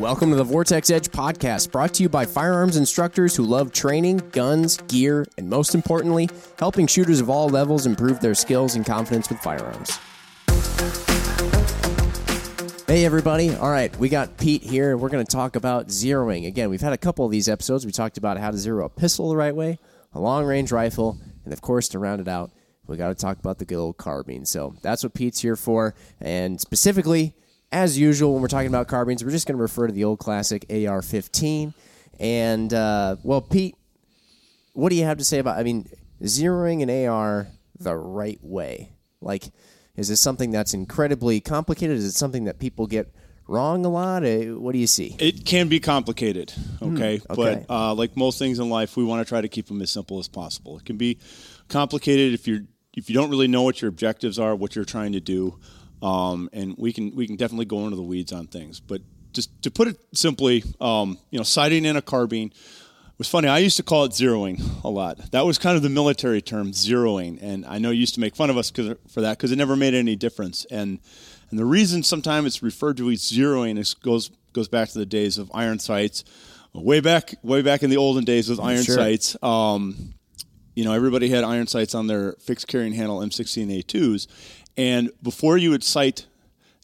Welcome to the Vortex Edge podcast, brought to you by firearms instructors who love training, guns, gear, and most importantly, helping shooters of all levels improve their skills and confidence with firearms. Hey, everybody. All right, we got Pete here. We're going to talk about zeroing. Again, we've had a couple of these episodes. We talked about how to zero a pistol the right way, a long range rifle, and of course, to round it out, we got to talk about the good old carbine. So that's what Pete's here for. And specifically, as usual, when we're talking about carbines, we're just going to refer to the old classic AR 15. And, uh, well, Pete, what do you have to say about, I mean, zeroing an AR the right way? Like, is this something that's incredibly complicated? Is it something that people get wrong a lot? Uh, What do you see? It can be complicated, okay? Hmm, okay. But uh, like most things in life, we want to try to keep them as simple as possible. It can be complicated if you're if you don't really know what your objectives are, what you're trying to do, um, and we can we can definitely go into the weeds on things. But just to put it simply, um, you know, sighting in a carbine was funny. I used to call it zeroing a lot. That was kind of the military term, zeroing, and I know you used to make fun of us for that because it never made any difference. And and the reason sometimes it's referred to as zeroing is goes goes back to the days of iron sights, way back way back in the olden days with iron Sure. sights. Um, you know, everybody had iron sights on their fixed carrying handle M16A2s, and before you would sight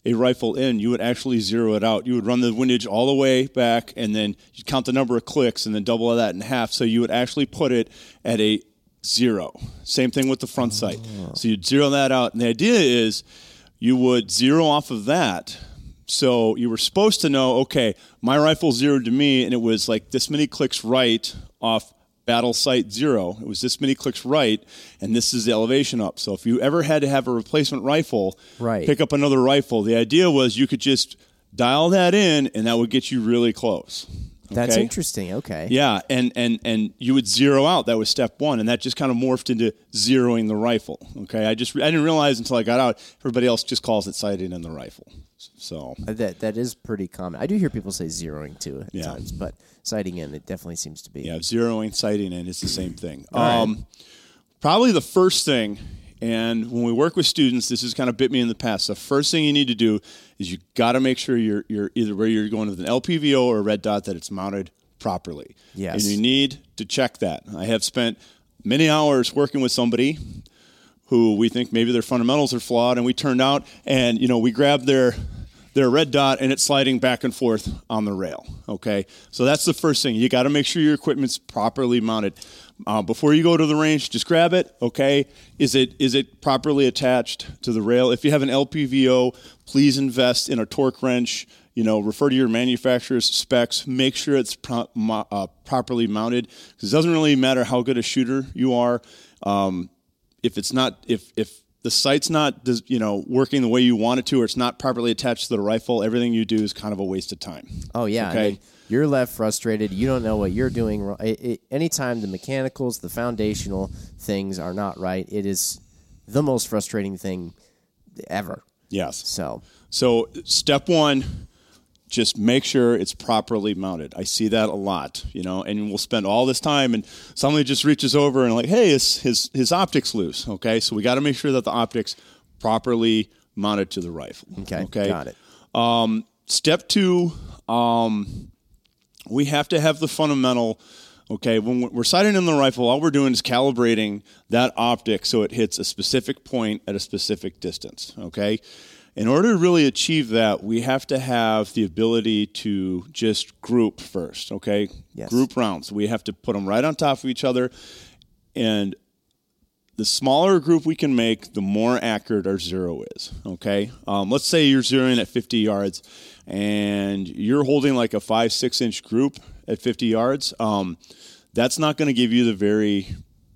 a rifle in, you would actually zero it out. You would run the windage all the way back, and then you'd count the number of clicks, and then double that in half. So you would actually put it at a zero. Same thing with the front sight. So you'd zero that out, and the idea is you would zero off of that. So you were supposed to know, okay, my rifle zeroed to me, and it was like this many clicks right off battle sight zero. It was this many clicks right, and this is the elevation up. So if you ever had to have a replacement rifle, Right. pick up another rifle, the idea was you could just dial that in, and that would get you really close. That's Okay? interesting. Okay. Yeah, and, and and you would zero out. That was step one, and that just kind of morphed into zeroing the rifle. Okay, I just I didn't realize until I got out. Everybody else just calls it sighting in the rifle. So Uh, That that is pretty common. I do hear people say zeroing too at Yeah. times, but sighting in it definitely seems to be. yeah, zeroing, sighting in, is the same thing. right. Um, probably the first thing, and when we work with students, this has kind of bit me in the past. The first thing you need to do is you got to make sure you're you're either where you're going with an LPVO or a red dot that it's mounted properly. Yes. and you need to check that. I have spent many hours working with somebody who we think maybe their fundamentals are flawed, and we turned out and you know we grabbed their their red dot and it's sliding back and forth on the rail. Okay, so that's the first thing. You got to make sure your equipment's properly mounted. Uh, before you go to the range, just grab it. Okay, is it is it properly attached to the rail? If you have an LPVO, please invest in a torque wrench. You know, refer to your manufacturer's specs. Make sure it's pro- mo- uh, properly mounted because it doesn't really matter how good a shooter you are. Um, if it's not if if the sight's not you know working the way you want it to or it's not properly attached to the rifle everything you do is kind of a waste of time Oh yeah. Okay. I mean, you're left frustrated. You don't know what you're doing wrong. It, it, anytime the mechanicals, the foundational things are not right, it is the most frustrating thing ever. yes So so step one just make sure it's properly mounted i see that a lot you know and we'll spend all this time and somebody just reaches over and like hey his his, his optics loose okay so we got to make sure that the optics properly mounted to the rifle okay, okay got it. Um, step two, um, we have to have the fundamental. Okay, when we're sighting in the rifle, all we're doing is calibrating that optic so it hits a specific point at a specific distance. Okay, in order to really achieve that, we have to have the ability to just group first. Okay, Yes. group rounds. We have to put them right on top of each other, and the smaller group we can make, the more accurate our zero is. Okay, um, let's say you're zeroing at 50 yards, and you're holding like a five six inch group at 50 yards. Um, that's not going to give you the very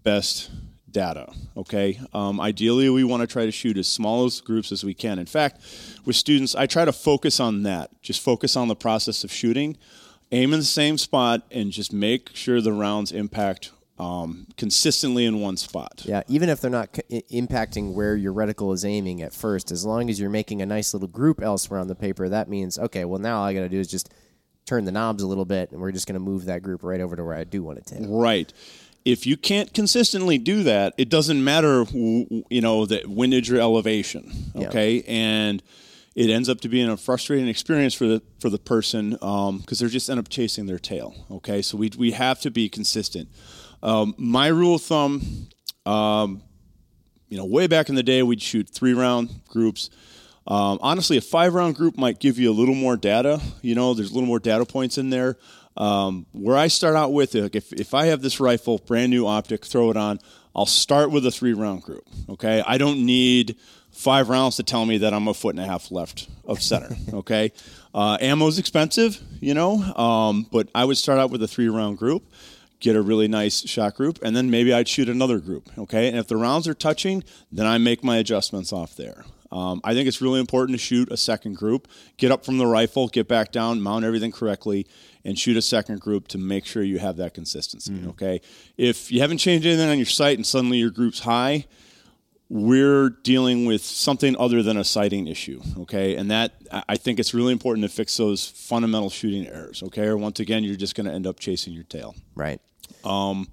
best data. Okay, um, ideally we want to try to shoot as small as groups as we can. In fact, with students, I try to focus on that. Just focus on the process of shooting. Aim in the same spot and just make sure the rounds impact um, consistently in one spot. Yeah, even if they're not c- impacting where your reticle is aiming at first, as long as you're making a nice little group elsewhere on the paper, that means okay. Well, now all I got to do is just turn the knobs a little bit, and we're just going to move that group right over to where I do want it to. hit. Right. If you can't consistently do that, it doesn't matter, you know, the windage or elevation. Yeah. Okay, and it ends up to being a frustrating experience for the for the person because they're just end up chasing their tail. Okay, so we we have to be consistent. Um, my rule of thumb, um, you know, way back in the day, we'd shoot three round groups. Um, honestly, a five round group might give you a little more data. You know, there's a little more data points in there. Um, where I start out with, like if, if I have this rifle, brand new optic, throw it on, I'll start with a three round group. Okay, I don't need five rounds to tell me that I'm a foot and a half left of center. Okay, uh, ammo's expensive, you know, um, but I would start out with a three round group, get a really nice shot group, and then maybe I'd shoot another group. Okay, and if the rounds are touching, then I make my adjustments off there. Um, I think it's really important to shoot a second group, get up from the rifle, get back down, mount everything correctly, and shoot a second group to make sure you have that consistency. Mm. Okay, if you haven't changed anything on your sight and suddenly your group's high, we're dealing with something other than a sighting issue, okay? And that I think it's really important to fix those fundamental shooting errors, okay? Or once again, you're just going to end up chasing your tail. Right. Um,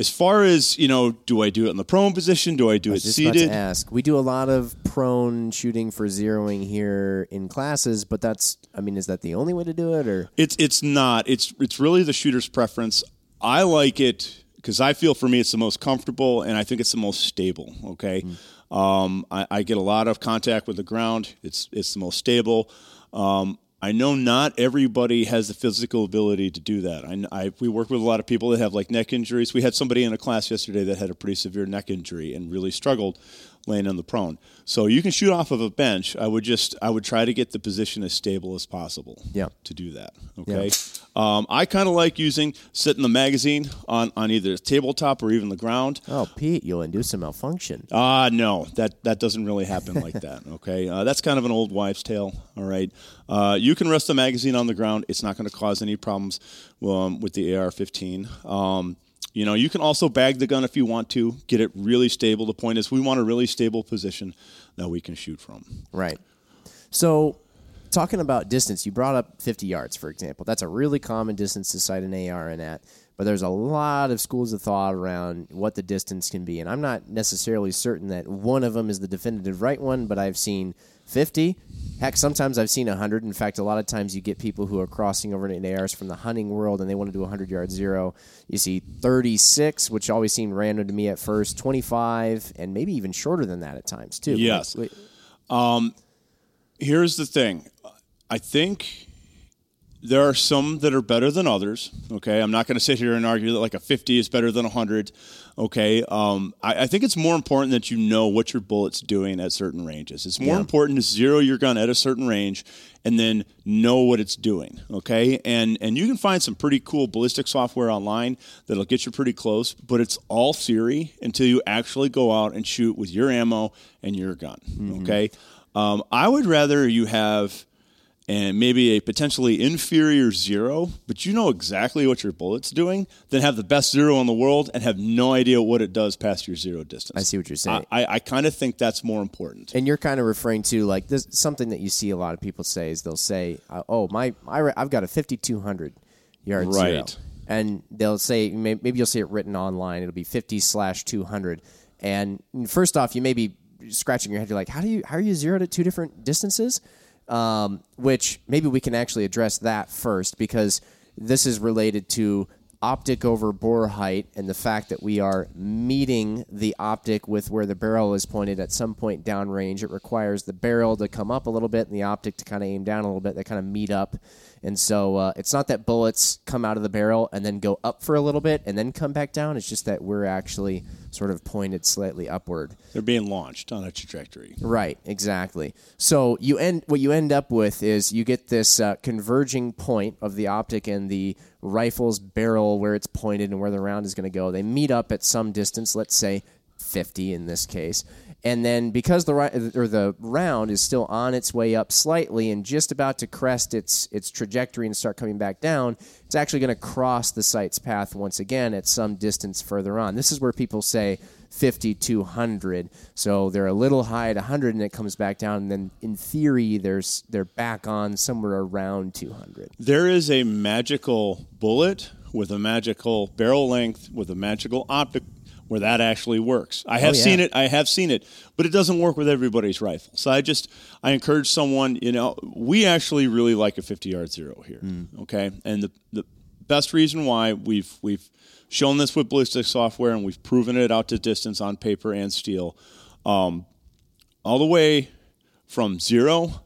as far as you know, do I do it in the prone position? Do I do I it just seated? About to ask. We do a lot of prone shooting for zeroing here in classes, but that's I mean, is that the only way to do it, or it's it's not. It's it's really the shooter's preference. I like it because I feel for me it's the most comfortable and I think it's the most stable. Okay, mm. um, I, I, get a lot of contact with the ground. It's it's the most stable. Um, I know not everybody has the physical ability to do that. I, I, we work with a lot of people that have like neck injuries. We had somebody in a class yesterday that had a pretty severe neck injury and really struggled laying on the prone. So you can shoot off of a bench. I would just I would try to get the position as stable as possible. Yeah. To do that. Okay. Yeah. Um, I kind of like using setting the magazine on, on either the tabletop or even the ground. Oh, Pete, you'll induce a malfunction. Ah, uh, no, that that doesn't really happen like that. Okay, uh, that's kind of an old wives' tale. All right, uh, you can rest the magazine on the ground. It's not going to cause any problems um, with the AR-15. Um, you know, you can also bag the gun if you want to, get it really stable. The point is, we want a really stable position that we can shoot from. Right. So, talking about distance, you brought up 50 yards, for example. That's a really common distance to sight an AR in at, but there's a lot of schools of thought around what the distance can be. And I'm not necessarily certain that one of them is the definitive right one, but I've seen 50. Heck, sometimes I've seen 100. In fact, a lot of times you get people who are crossing over into ARs from the hunting world and they want to do a 100 yard zero. You see 36, which always seemed random to me at first, 25, and maybe even shorter than that at times, too. Yes. Um, here's the thing I think there are some that are better than others. Okay, I'm not going to sit here and argue that like a 50 is better than 100. Okay, um, I, I, think it's more important that you know what your bullet's doing at certain ranges. It's more yeah. important to zero your gun at a certain range and then know what it's doing. Okay, and and you can find some pretty cool ballistic software online that'll get you pretty close, but it's all theory until you actually go out and shoot with your ammo and your gun. Mm-hmm. Okay, um, I would rather you have and maybe a potentially inferior zero, but you know exactly what your bullet's doing, then have the best zero in the world and have no idea what it does past your zero distance. I see what you're saying. I, I, I kind of think that's more important. And you're kind of referring to like this something that you see a lot of people say is they'll say, uh, "Oh, my, I, I've got a 5200 yard right. zero," and they'll say maybe you'll see it written online. It'll be 50 slash 200. And first off, you may be scratching your head. You're like, "How do you how are you zeroed at two different distances?" Um, which maybe we can actually address that first because this is related to optic over bore height and the fact that we are meeting the optic with where the barrel is pointed at some point downrange. It requires the barrel to come up a little bit and the optic to kind of aim down a little bit. They kind of meet up. And so uh, it's not that bullets come out of the barrel and then go up for a little bit and then come back down. It's just that we're actually sort of pointed slightly upward. They're being launched on a trajectory. Right, exactly. So you end what you end up with is you get this uh, converging point of the optic and the rifle's barrel where it's pointed and where the round is going to go. They meet up at some distance, let's say 50 in this case, and then because the or the round is still on its way up slightly and just about to crest its its trajectory and start coming back down, it's actually going to cross the sight's path once again at some distance further on. This is where people say 50 to 100. So they're a little high at 100 and it comes back down and then in theory there's they're back on somewhere around 200. There is a magical bullet with a magical barrel length with a magical optic where that actually works. I have Oh, yeah. seen it. I have seen it, but it doesn't work with everybody's rifle. So I just I encourage someone. You know, we actually really like a 50 yard zero here. Okay, and the the best reason why we've we've shown this with ballistic software and we've proven it out to distance on paper and steel, um, all the way from zero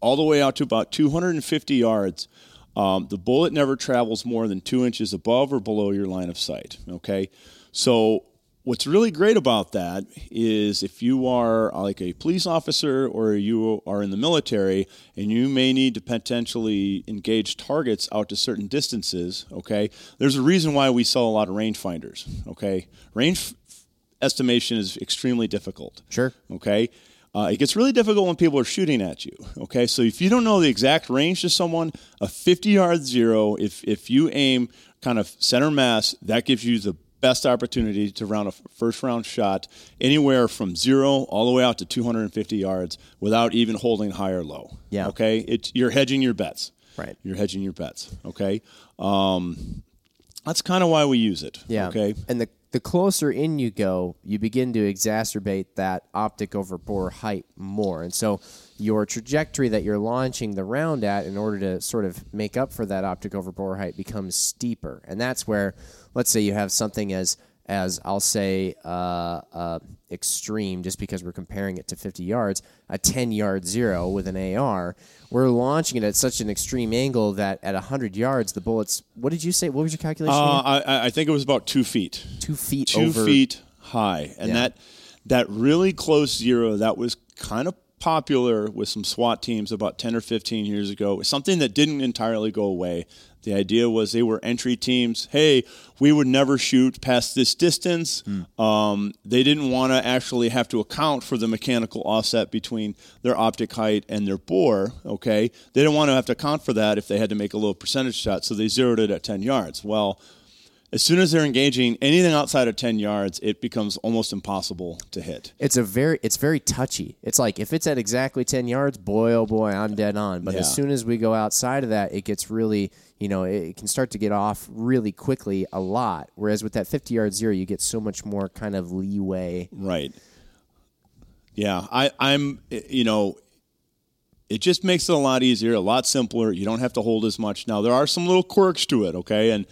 all the way out to about 250 yards. Um, the bullet never travels more than two inches above or below your line of sight. Okay, so what's really great about that is if you are like a police officer or you are in the military and you may need to potentially engage targets out to certain distances. Okay, there's a reason why we sell a lot of rangefinders. Okay, range f- estimation is extremely difficult. Sure. Okay. Uh, it gets really difficult when people are shooting at you. Okay, so if you don't know the exact range to someone, a 50 yard zero, if if you aim kind of center mass, that gives you the best opportunity to round a first round shot anywhere from zero all the way out to 250 yards without even holding high or low. Yeah. Okay, it, you're hedging your bets. Right. You're hedging your bets. Okay. Um, that's kind of why we use it. Yeah. Okay. And the the closer in you go, you begin to exacerbate that optic over bore height more. And so your trajectory that you're launching the round at in order to sort of make up for that optic over bore height becomes steeper. And that's where let's say you have something as as I'll say uh, uh, extreme, just because we're comparing it to 50 yards, a 10 yard zero with an AR. We're launching it at such an extreme angle that at 100 yards, the bullets. What did you say? What was your calculation? Uh. I, I think it was about two feet. two feet two over. feet high, and Yeah. that that really close zero that was kind of popular with some SWAT teams about ten or fifteen years ago. Something that didn't entirely go away. The idea was they were entry teams. Hey, we would never shoot past this distance. Um, they didn't want to actually have to account for the mechanical offset between their optic height and their bore. Okay, they didn't want to have to account for that if they had to make a low percentage shot, so they zeroed it at ten yards. Well as soon as they're engaging anything outside of 10 yards, it becomes almost impossible to hit. It's a very it's very touchy. It's like if it's at exactly ten yards, boy oh boy, I'm dead on. But as soon as we go outside of that, it gets really you know it, can start to get off really quickly a lot. Whereas with that fifty yard zero, you get so much more kind of leeway. Right. Yeah, I, I'm, you know, it just makes it a lot easier, a lot simpler. You don't have to hold as much. Now, there are some little quirks to it, okay? And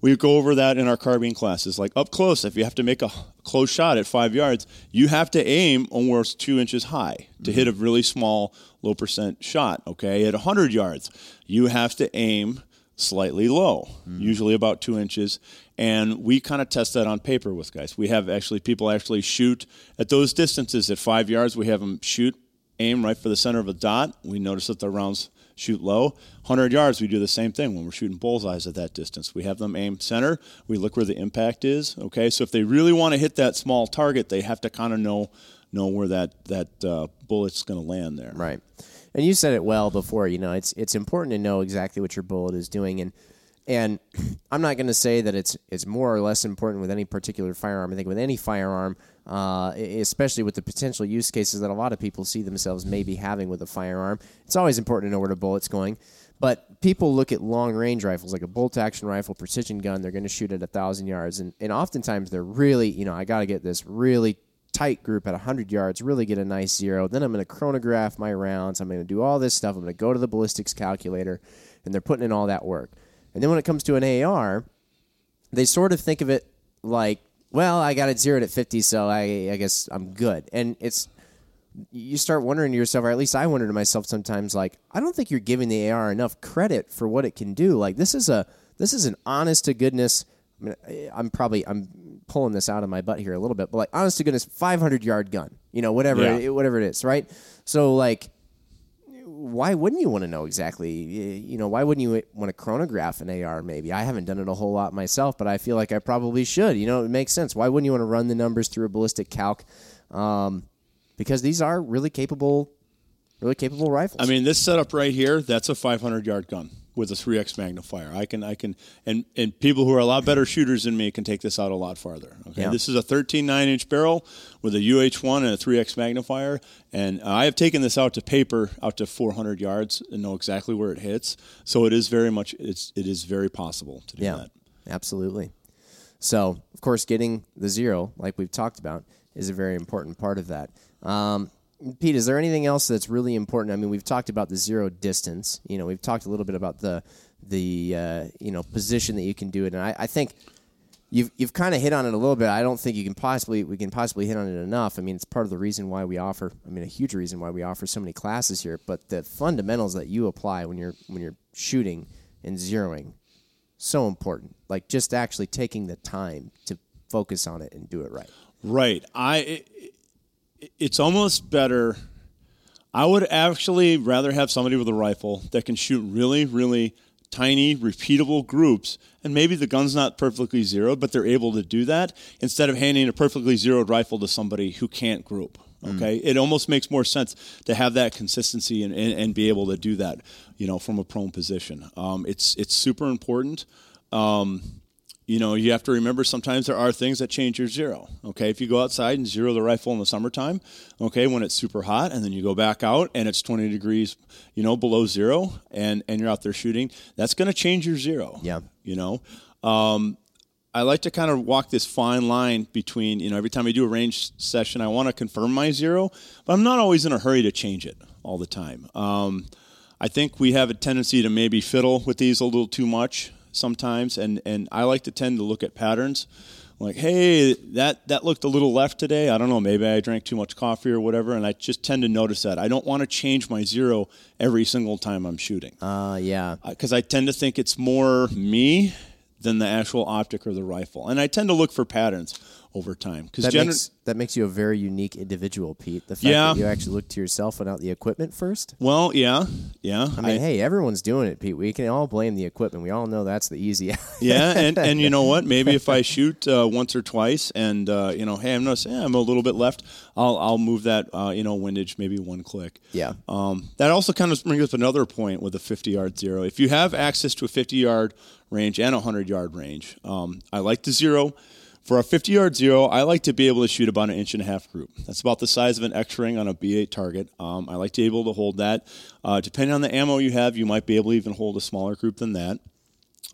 we go over that in our carbine classes. Like up close, if you have to make a close shot at five yards, you have to aim almost two inches high to hit a really small, low percent shot, okay? At 100 yards, you have to aim slightly low, usually about two inches. And we kind of test that on paper with guys. We have actually people actually shoot at those distances at five yards. We have them shoot, aim right for the center of a dot. We notice that the rounds shoot low. 100 yards, we do the same thing when we're shooting bullseyes at that distance. We have them aim center. We look where the impact is. Okay, so if they really want to hit that small target, they have to kind of know know where that that uh, bullet's going to land there. Right. And you said it well before. You know, it's it's important to know exactly what your bullet is doing, and and I'm not going to say that it's it's more or less important with any particular firearm. I think with any firearm, uh, especially with the potential use cases that a lot of people see themselves maybe having with a firearm, it's always important to know where the bullet's going. But people look at long range rifles like a bolt action rifle, precision gun. They're going to shoot at a thousand yards, and and oftentimes they're really, you know, I got to get this really tight group at 100 yards, really get a nice zero. Then I'm going to chronograph my rounds. I'm going to do all this stuff. I'm going to go to the ballistics calculator, and they're putting in all that work. And then when it comes to an AR, they sort of think of it like, well, I got it zeroed at 50, so I, I guess I'm good. And it's you start wondering to yourself, or at least I wonder to myself sometimes, like, I don't think you're giving the AR enough credit for what it can do. Like this is a this is an honest to goodness. I mean, I'm probably I'm pulling this out of my butt here a little bit, but like honest to goodness, 500 yard gun, you know, whatever Yeah. it, whatever it is, right? So like, why wouldn't you want to know exactly? You know, why wouldn't you want to chronograph an AR? Maybe I haven't done it a whole lot myself, but I feel like I probably should. You know, it makes sense. Why wouldn't you want to run the numbers through a ballistic calc? Um, because these are really capable, really capable rifles. I mean, this setup right here, that's a 500 yard gun with a 3x magnifier. I can, I can, and and people who are a lot better shooters than me can take this out a lot farther. Okay, Yeah. this is a 13 9 inch barrel with a UH1 and a 3x magnifier, and I have taken this out to paper out to 400 yards and know exactly where it hits. So it is very much, it's it is very possible to do yeah, that. absolutely. So, of course, getting the zero, like we've talked about, is a very important part of that. Um, Pete, is there anything else that's really important? I mean, we've talked about the zero distance. You know, we've talked a little bit about the the uh, you know position that you can do it, and I, I think you've you've kind of hit on it a little bit. I don't think you can possibly we can possibly hit on it enough. I mean, it's part of the reason why we offer. I mean, a huge reason why we offer so many classes here. But the fundamentals that you apply when you're when you're shooting and zeroing, so important. Like just actually taking the time to focus on it and do it right. Right. I. It, it's almost better. I would actually rather have somebody with a rifle that can shoot really, really tiny, repeatable groups, and maybe the gun's not perfectly zeroed, but they're able to do that instead of handing a perfectly zeroed rifle to somebody who can't group. Mm. Okay, mm. it almost makes more sense to have that consistency and, and, and, be able to do that, you know, from a prone position. Um, it's it's super important. Um, you know, you have to remember sometimes there are things that change your zero. Okay, if you go outside and zero the rifle in the summertime, okay, when it's super hot, and then you go back out and it's 20 degrees, you know, below zero, and and you're out there shooting, that's going to change your zero. Yeah, you know. Um, I like to kind of walk this fine line between, you know, every time I do a range session, I want to confirm my zero, but I'm not always in a hurry to change it all the time. Um, I think we have a tendency to maybe fiddle with these a little too much sometimes, and and I like to tend to look at patterns. Like, hey, that that looked a little left today. I don't know. Maybe I drank too much coffee or whatever, and I just tend to notice that. I don't want to change my zero every single time I'm shooting. Uh, yeah. Because I tend to think it's more me than the actual optic or the rifle, and I tend to look for patterns over time. Because that, gener- makes, that makes you a very unique individual, Pete. The fact yeah. that you actually look to yourself and out the equipment first. Well, yeah, yeah. I mean, I, hey, everyone's doing it, Pete. We can all blame the equipment. We all know that's the easy. yeah, and and you know what? Maybe if I shoot uh, once or twice, and uh, you know, hey, I'm not I'm a little bit left. I'll I'll move that uh, you know windage maybe one click. Yeah. Um, that also kind of brings up another point with a 50 yard zero. If you have access to a 50 yard range and a 100 yard range, um, I like the zero for a 50 yard zero, I like to be able to shoot about an inch and a half group. That's about the size of an X ring on a B8 target. Um, I like to be able to hold that. Uh, depending on the ammo you have, you might be able to even hold a smaller group than that.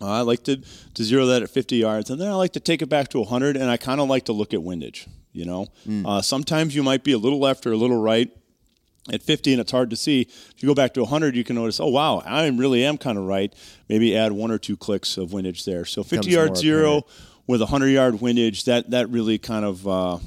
Uh, I like to, to zero that at 50 yards, and then I like to take it back to 100, and I kind of like to look at windage. You know, mm. uh, sometimes you might be a little left or a little right at 50 and it's hard to see if you go back to 100 you can notice oh wow i really am kind of right maybe add one or two clicks of windage there so 50 yard zero apparent with a hundred yard windage, that that really kind of uh,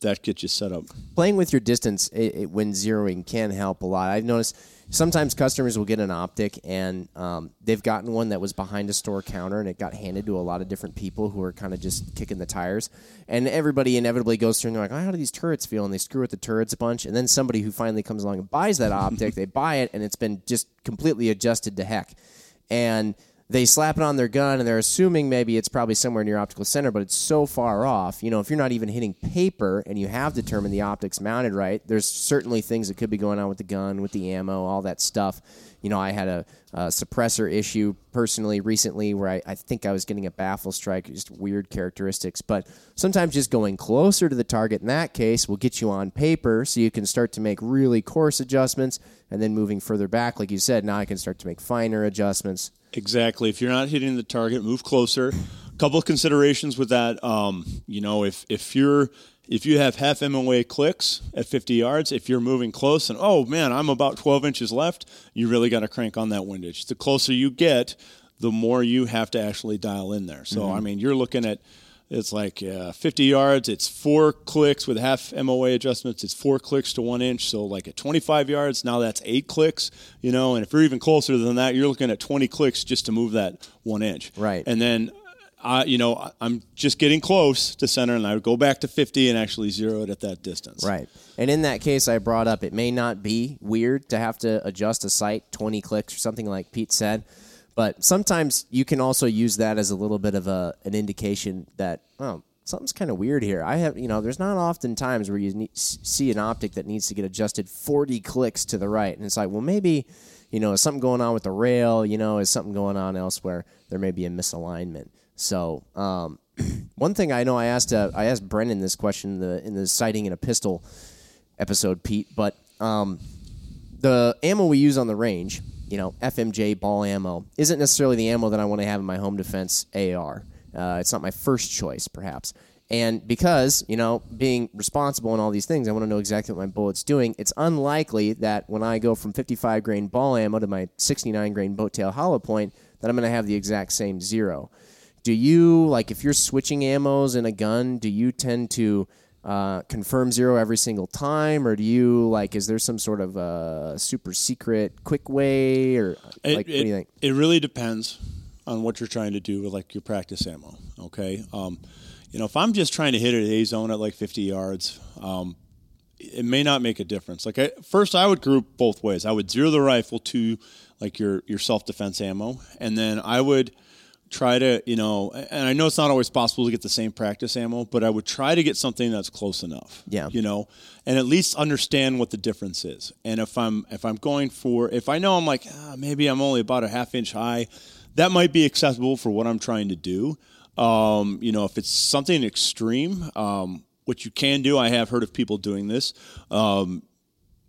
that gets you set up. Playing with your distance it, it, when zeroing can help a lot. I've noticed sometimes customers will get an optic and um, they've gotten one that was behind a store counter and it got handed to a lot of different people who are kind of just kicking the tires. And everybody inevitably goes through and they're like, oh, how do these turrets feel? And they screw with the turrets a bunch. And then somebody who finally comes along and buys that optic, they buy it and it's been just completely adjusted to heck. And they slap it on their gun and they're assuming maybe it's probably somewhere near optical center, but it's so far off. You know, if you're not even hitting paper and you have determined the optics mounted right, there's certainly things that could be going on with the gun, with the ammo, all that stuff. You know, I had a, a suppressor issue personally recently where I, I think I was getting a baffle strike, just weird characteristics. But sometimes just going closer to the target in that case will get you on paper so you can start to make really coarse adjustments. And then moving further back, like you said, now I can start to make finer adjustments Exactly. If you're not hitting the target, move closer. A couple of considerations with that. Um, you know, if if you're if you have half MOA clicks at 50 yards, if you're moving close and oh man, I'm about 12 inches left, you really got to crank on that windage. The closer you get, the more you have to actually dial in there. So mm-hmm. I mean, you're looking at it's like uh, 50 yards. It's four clicks with half MOA adjustments. It's four clicks to one inch. So like at 25 yards, now that's eight clicks. You know, and if you're even closer than that, you're looking at 20 clicks just to move that one inch. Right. And then, I, you know, I'm just getting close to center, and I would go back to 50 and actually zero it at that distance. Right. And in that case, I brought up it may not be weird to have to adjust a sight 20 clicks or something like Pete said but sometimes you can also use that as a little bit of a an indication that oh something's kind of weird here. I have you know there's not often times where you need, see an optic that needs to get adjusted 40 clicks to the right, and it's like well maybe you know is something going on with the rail? You know is something going on elsewhere? There may be a misalignment. So um, one thing I know I asked uh, I asked Brendan this question in the in the sighting in a pistol episode, Pete, but um, the ammo we use on the range you know, FMJ ball ammo isn't necessarily the ammo that I want to have in my home defense AR. Uh, it's not my first choice, perhaps. And because, you know, being responsible in all these things, I want to know exactly what my bullet's doing. It's unlikely that when I go from 55 grain ball ammo to my 69 grain boat tail hollow point, that I'm going to have the exact same zero. Do you, like, if you're switching ammos in a gun, do you tend to uh, confirm zero every single time, or do you, like, is there some sort of uh, super secret quick way, or, It, like, it, what do you think? It really depends on what you're trying to do with like your practice ammo. Okay, um, you know, if I'm just trying to hit an A zone at like 50 yards, um, it may not make a difference. Like I, first, I would group both ways. I would zero the rifle to like your your self defense ammo, and then I would try to you know. And I know it's not always possible to get the same practice ammo, but I would try to get something that's close enough. Yeah. you know, and at least understand what the difference is. And if I'm if I'm going for if I know I'm like ah, maybe I'm only about a half inch high, that might be acceptable for what I'm trying to do. Um, you know, if it's something extreme, um, what you can do, I have heard of people doing this. Um,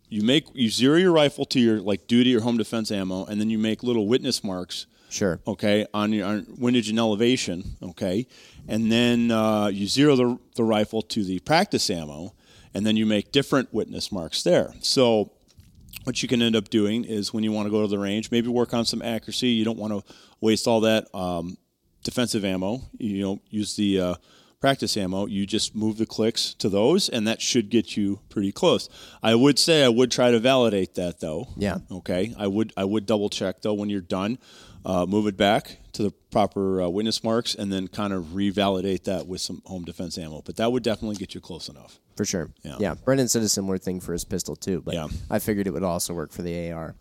you make you zero your rifle to your like duty or home defense ammo, and then you make little witness marks Sure. okay, on your on windage and elevation, okay, and then uh, you zero the, the rifle to the practice ammo, and then you make different witness marks there. So, what you can end up doing is when you want to go to the range, maybe work on some accuracy. You don't want to waste all that um, defensive ammo. You know, use the uh, practice ammo. You just move the clicks to those, and that should get you pretty close. I would say I would try to validate that though. Yeah. Okay. I would I would double check though when you're done. Uh, move it back to the proper uh, witness marks, and then kind of revalidate that with some home defense ammo. But that would definitely get you close enough. For sure. Yeah. Yeah. Brendan said a similar thing for his pistol too, but Yeah. I figured it would also work for the AR.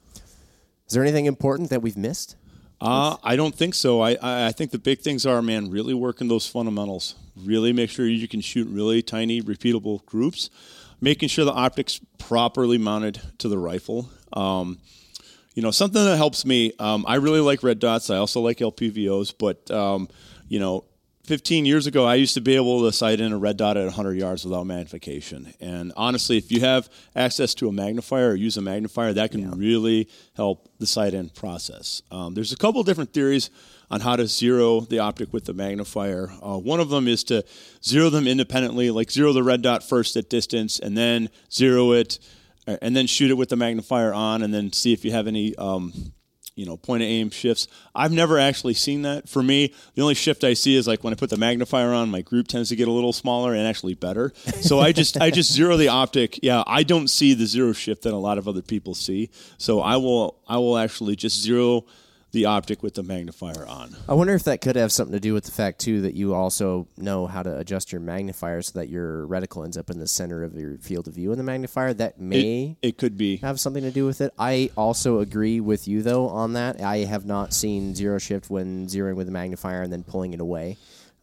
Is there anything important that we've missed? Uh, I don't think so. I, I I think the big things are, man, really working those fundamentals. Really make sure you can shoot really tiny, repeatable groups. Making sure the optics properly mounted to the rifle. Um, you know, something that helps me. Um, I really like red dots. I also like LPVOs, but um, you know, 15 years ago, I used to be able to sight in a red dot at 100 yards without magnification. And honestly, if you have access to a magnifier or use a magnifier, that can really help the sight in process. Um, there's a couple different theories on how to zero the optic with the magnifier. Uh, one of them is to zero them independently, like zero the red dot first at distance, and then zero it, and then shoot it with the magnifier on, and then see if you have any. Um, you know, point of aim shifts. I've never actually seen that. For me, the only shift I see is like when I put the magnifier on, my group tends to get a little smaller and actually better. So I just I just zero the optic. Yeah, I don't see the zero shift that a lot of other people see. So I will I will actually just zero the optic with the magnifier on. I wonder if that could have something to do with the fact too that you also know how to adjust your magnifier so that your reticle ends up in the center of your field of view in the magnifier. That may It, it could be. have something to do with it. I also agree with you though on that. I have not seen zero shift when zeroing with a magnifier and then pulling it away.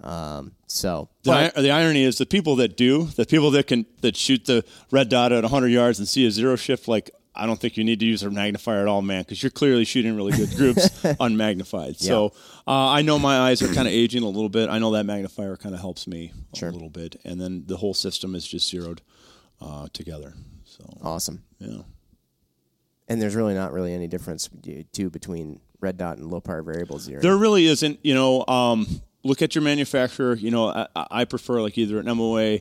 Um, so, The, the irony is the people that do, the people that can that shoot the red dot at 100 yards and see a zero shift, like I don't think you need to use a magnifier at all, man, because you're clearly shooting really good groups unmagnified. So uh, I know my eyes are kind of aging a little bit. I know that magnifier kind of helps me a little bit, and then the whole system is just zeroed uh, together. So awesome. yeah. And there's really not really any difference too between red dot and low power variable zero. There really isn't. You know, um, look at your manufacturer. You know, I, I prefer like either an MOA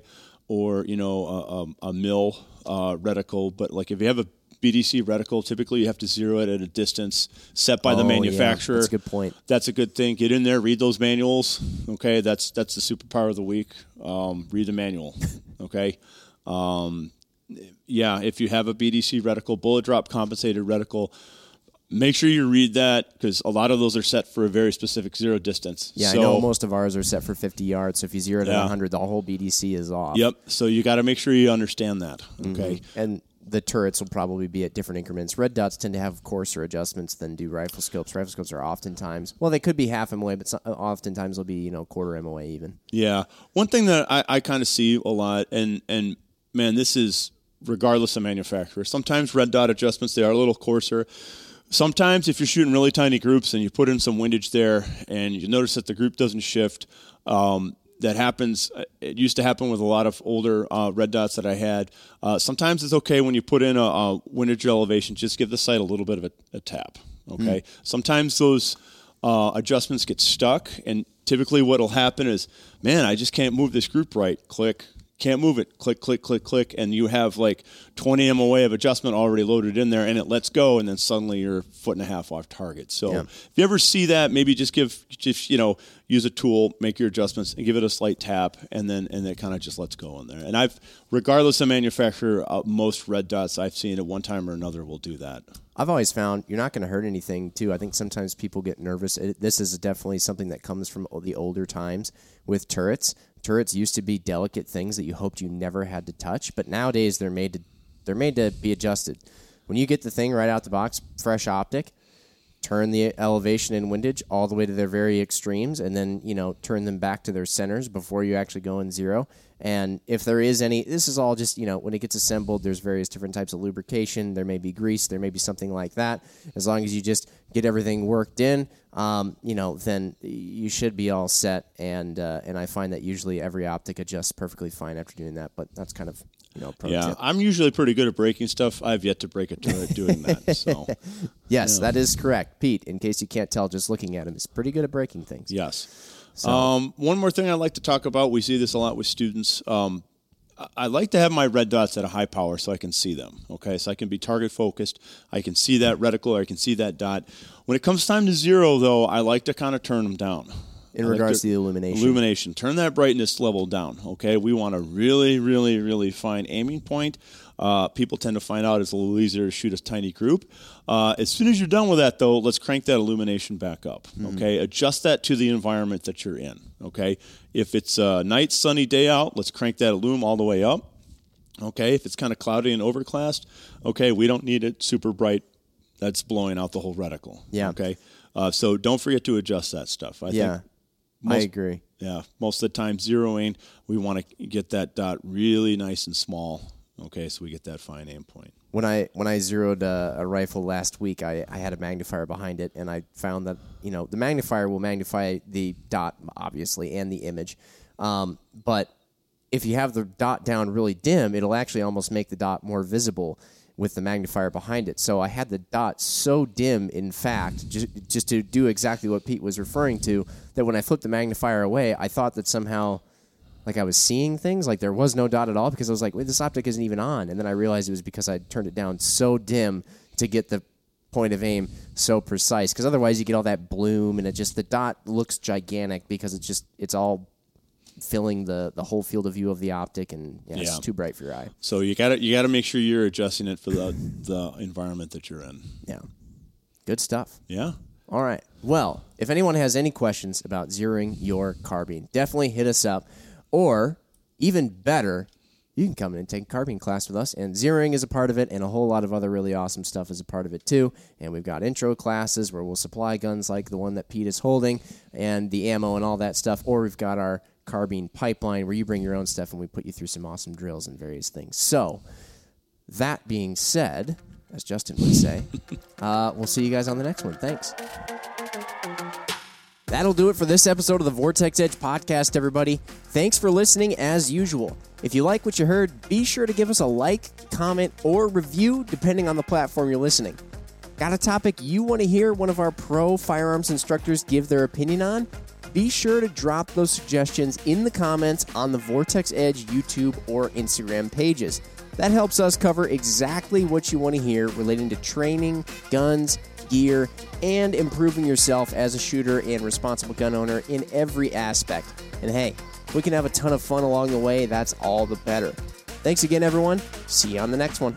or you know a, a, a mil uh, reticle. But like if you have a BDC reticle, typically you have to zero it at a distance set by the Oh, yeah. manufacturer. That's a good point. That's a good thing. Get in there, read those manuals. Okay, that's that's the superpower of the week. Um, read the manual. Okay. Um, yeah, if you have a BDC reticle, bullet drop compensated reticle, make sure you read that because a lot of those are set for a very specific zero distance. Yeah, so, I know most of ours are set for 50 yards. So if you zero it at Yeah. 100, the whole BDC is off. Yep. So you got to make sure you understand that. Mm-hmm. Okay. And the turrets will probably be at different increments. Red dots tend to have coarser adjustments than do rifle scopes. Rifle scopes are oftentimes, well, they could be half MOA, but oftentimes they'll be, you know, quarter MOA even. Yeah. One thing that I, I kind of see a lot, and and man, this is regardless of manufacturer. Sometimes red dot adjustments they are a little coarser. Sometimes if you're shooting really tiny groups and you put in some windage there, and you notice that the group doesn't shift. Um, that happens. uh, It used to happen with a lot of older uh, red dots that I had. Uh, sometimes it's okay when you put in a, a windage elevation, just give the sight a little bit of a, a tap. Okay. Sometimes those uh, adjustments get stuck, and typically what'll happen is, man, I just can't move this group right. Click, can't move it. Click, click, click, click, and you have like 20 MOA of adjustment already loaded in there, and it lets go, and then suddenly you're a foot and a half off target. So Yeah. if you ever see that, maybe just give, just you know, use a tool, make your adjustments, and give it a slight tap, and then and it kind of just lets go in there. And I've, regardless of manufacturer, uh, most red dots I've seen at one time or another will do that. I've always found you're not going to hurt anything too. I think sometimes people get nervous. It, this is definitely something that comes from the older times with turrets. Turrets used to be delicate things that you hoped you never had to touch, but nowadays they're made to they're made to be adjusted. When you get the thing right out the box, fresh optic, turn the elevation and windage all the way to their very extremes and then you know turn them back to their centers before you actually go in zero. And if there is any this is all just you know when it gets assembled there's various different types of lubrication. There may be grease. There may be something like that. As long as you just get everything worked in um, you know then you should be all set. And uh, and i find that usually every optic adjusts perfectly fine after doing that. But that's kind of know pro Yeah, tip. I'm usually pretty good at breaking stuff. I've yet to break a turret doing that. So yes that is correct pete in case you can't tell just looking at him is pretty good at breaking things yes. Um, one more thing I'd like to talk about. We see this a lot with students. Um, I- like to have my red dots at a high power so I can see them. Okay, so I can be target focused. I can see that reticle I can see that dot. When it comes time to zero, though, I like to kind of turn them down. In regards to the illumination Illumination. Turn that brightness level down. Okay, we want a really, really, really fine aiming point. Uh, people tend to find out it's a little easier to shoot a tiny group. Uh, as soon as you're done with that, though, let's crank that illumination back up. Okay, adjust that to the environment that you're in. Okay, if it's a night, sunny day out, let's crank that illum all the way up. Okay, if it's kind of cloudy and overcast, okay, we don't need it super bright. That's blowing out the whole reticle. Yeah. Okay. Uh, so don't forget to adjust that stuff. I yeah think i agree yeah, most of the time zeroing, we want to get that dot really nice and small. Okay, so we get that fine aim point. when I when I zeroed a, a rifle last week, I, I had a magnifier behind it, and I found that you know the magnifier will magnify the dot obviously and the image, um, but if you have the dot down really dim, it'll actually almost make the dot more visible with the magnifier behind it. So I had the dot so dim, in fact, just, just to do exactly what Pete was referring to, that when I flipped the magnifier away, I thought that somehow like I was seeing things, like there was no dot at all because I was like, wait, this optic isn't even on. And then I realized it was because I turned it down so dim to get the point of aim so precise. Because otherwise, you get all that bloom and it just the dot looks gigantic because it's just it's all filling the the whole field of view of the optic and yeah, Yeah. it's too bright for your eye. So you got to you got to make sure you're adjusting it for the the environment that you're in. Yeah, good stuff. Yeah. All right. Well, if anyone has any questions about zeroing your carbine, definitely hit us up. Or even better, you can come in and take a carbine class with us. And zeroing is a part of it, and a whole lot of other really awesome stuff is a part of it too. And we've got intro classes where we'll supply guns like the one that Pete is holding and the ammo and all that stuff. Or we've got our carbine pipeline where you bring your own stuff and we put you through some awesome drills and various things. So, that being said, as Justin would say, uh, we'll see you guys on the next one. Thanks. That'll do it for this episode of the Vortex Edge podcast, everybody. Thanks for listening as usual. If you like what you heard, be sure to give us a like, comment, or review depending on the platform you're listening. Got a topic you want to hear one of our pro firearms instructors give their opinion on? Be sure to drop those suggestions in the comments on the Vortex Edge YouTube or Instagram pages. That helps us cover exactly what you want to hear relating to training, guns, gear, and improving yourself as a shooter and responsible gun owner in every aspect. And hey, we can have a ton of fun along the way. That's all the better. Thanks again, everyone. See you on the next one.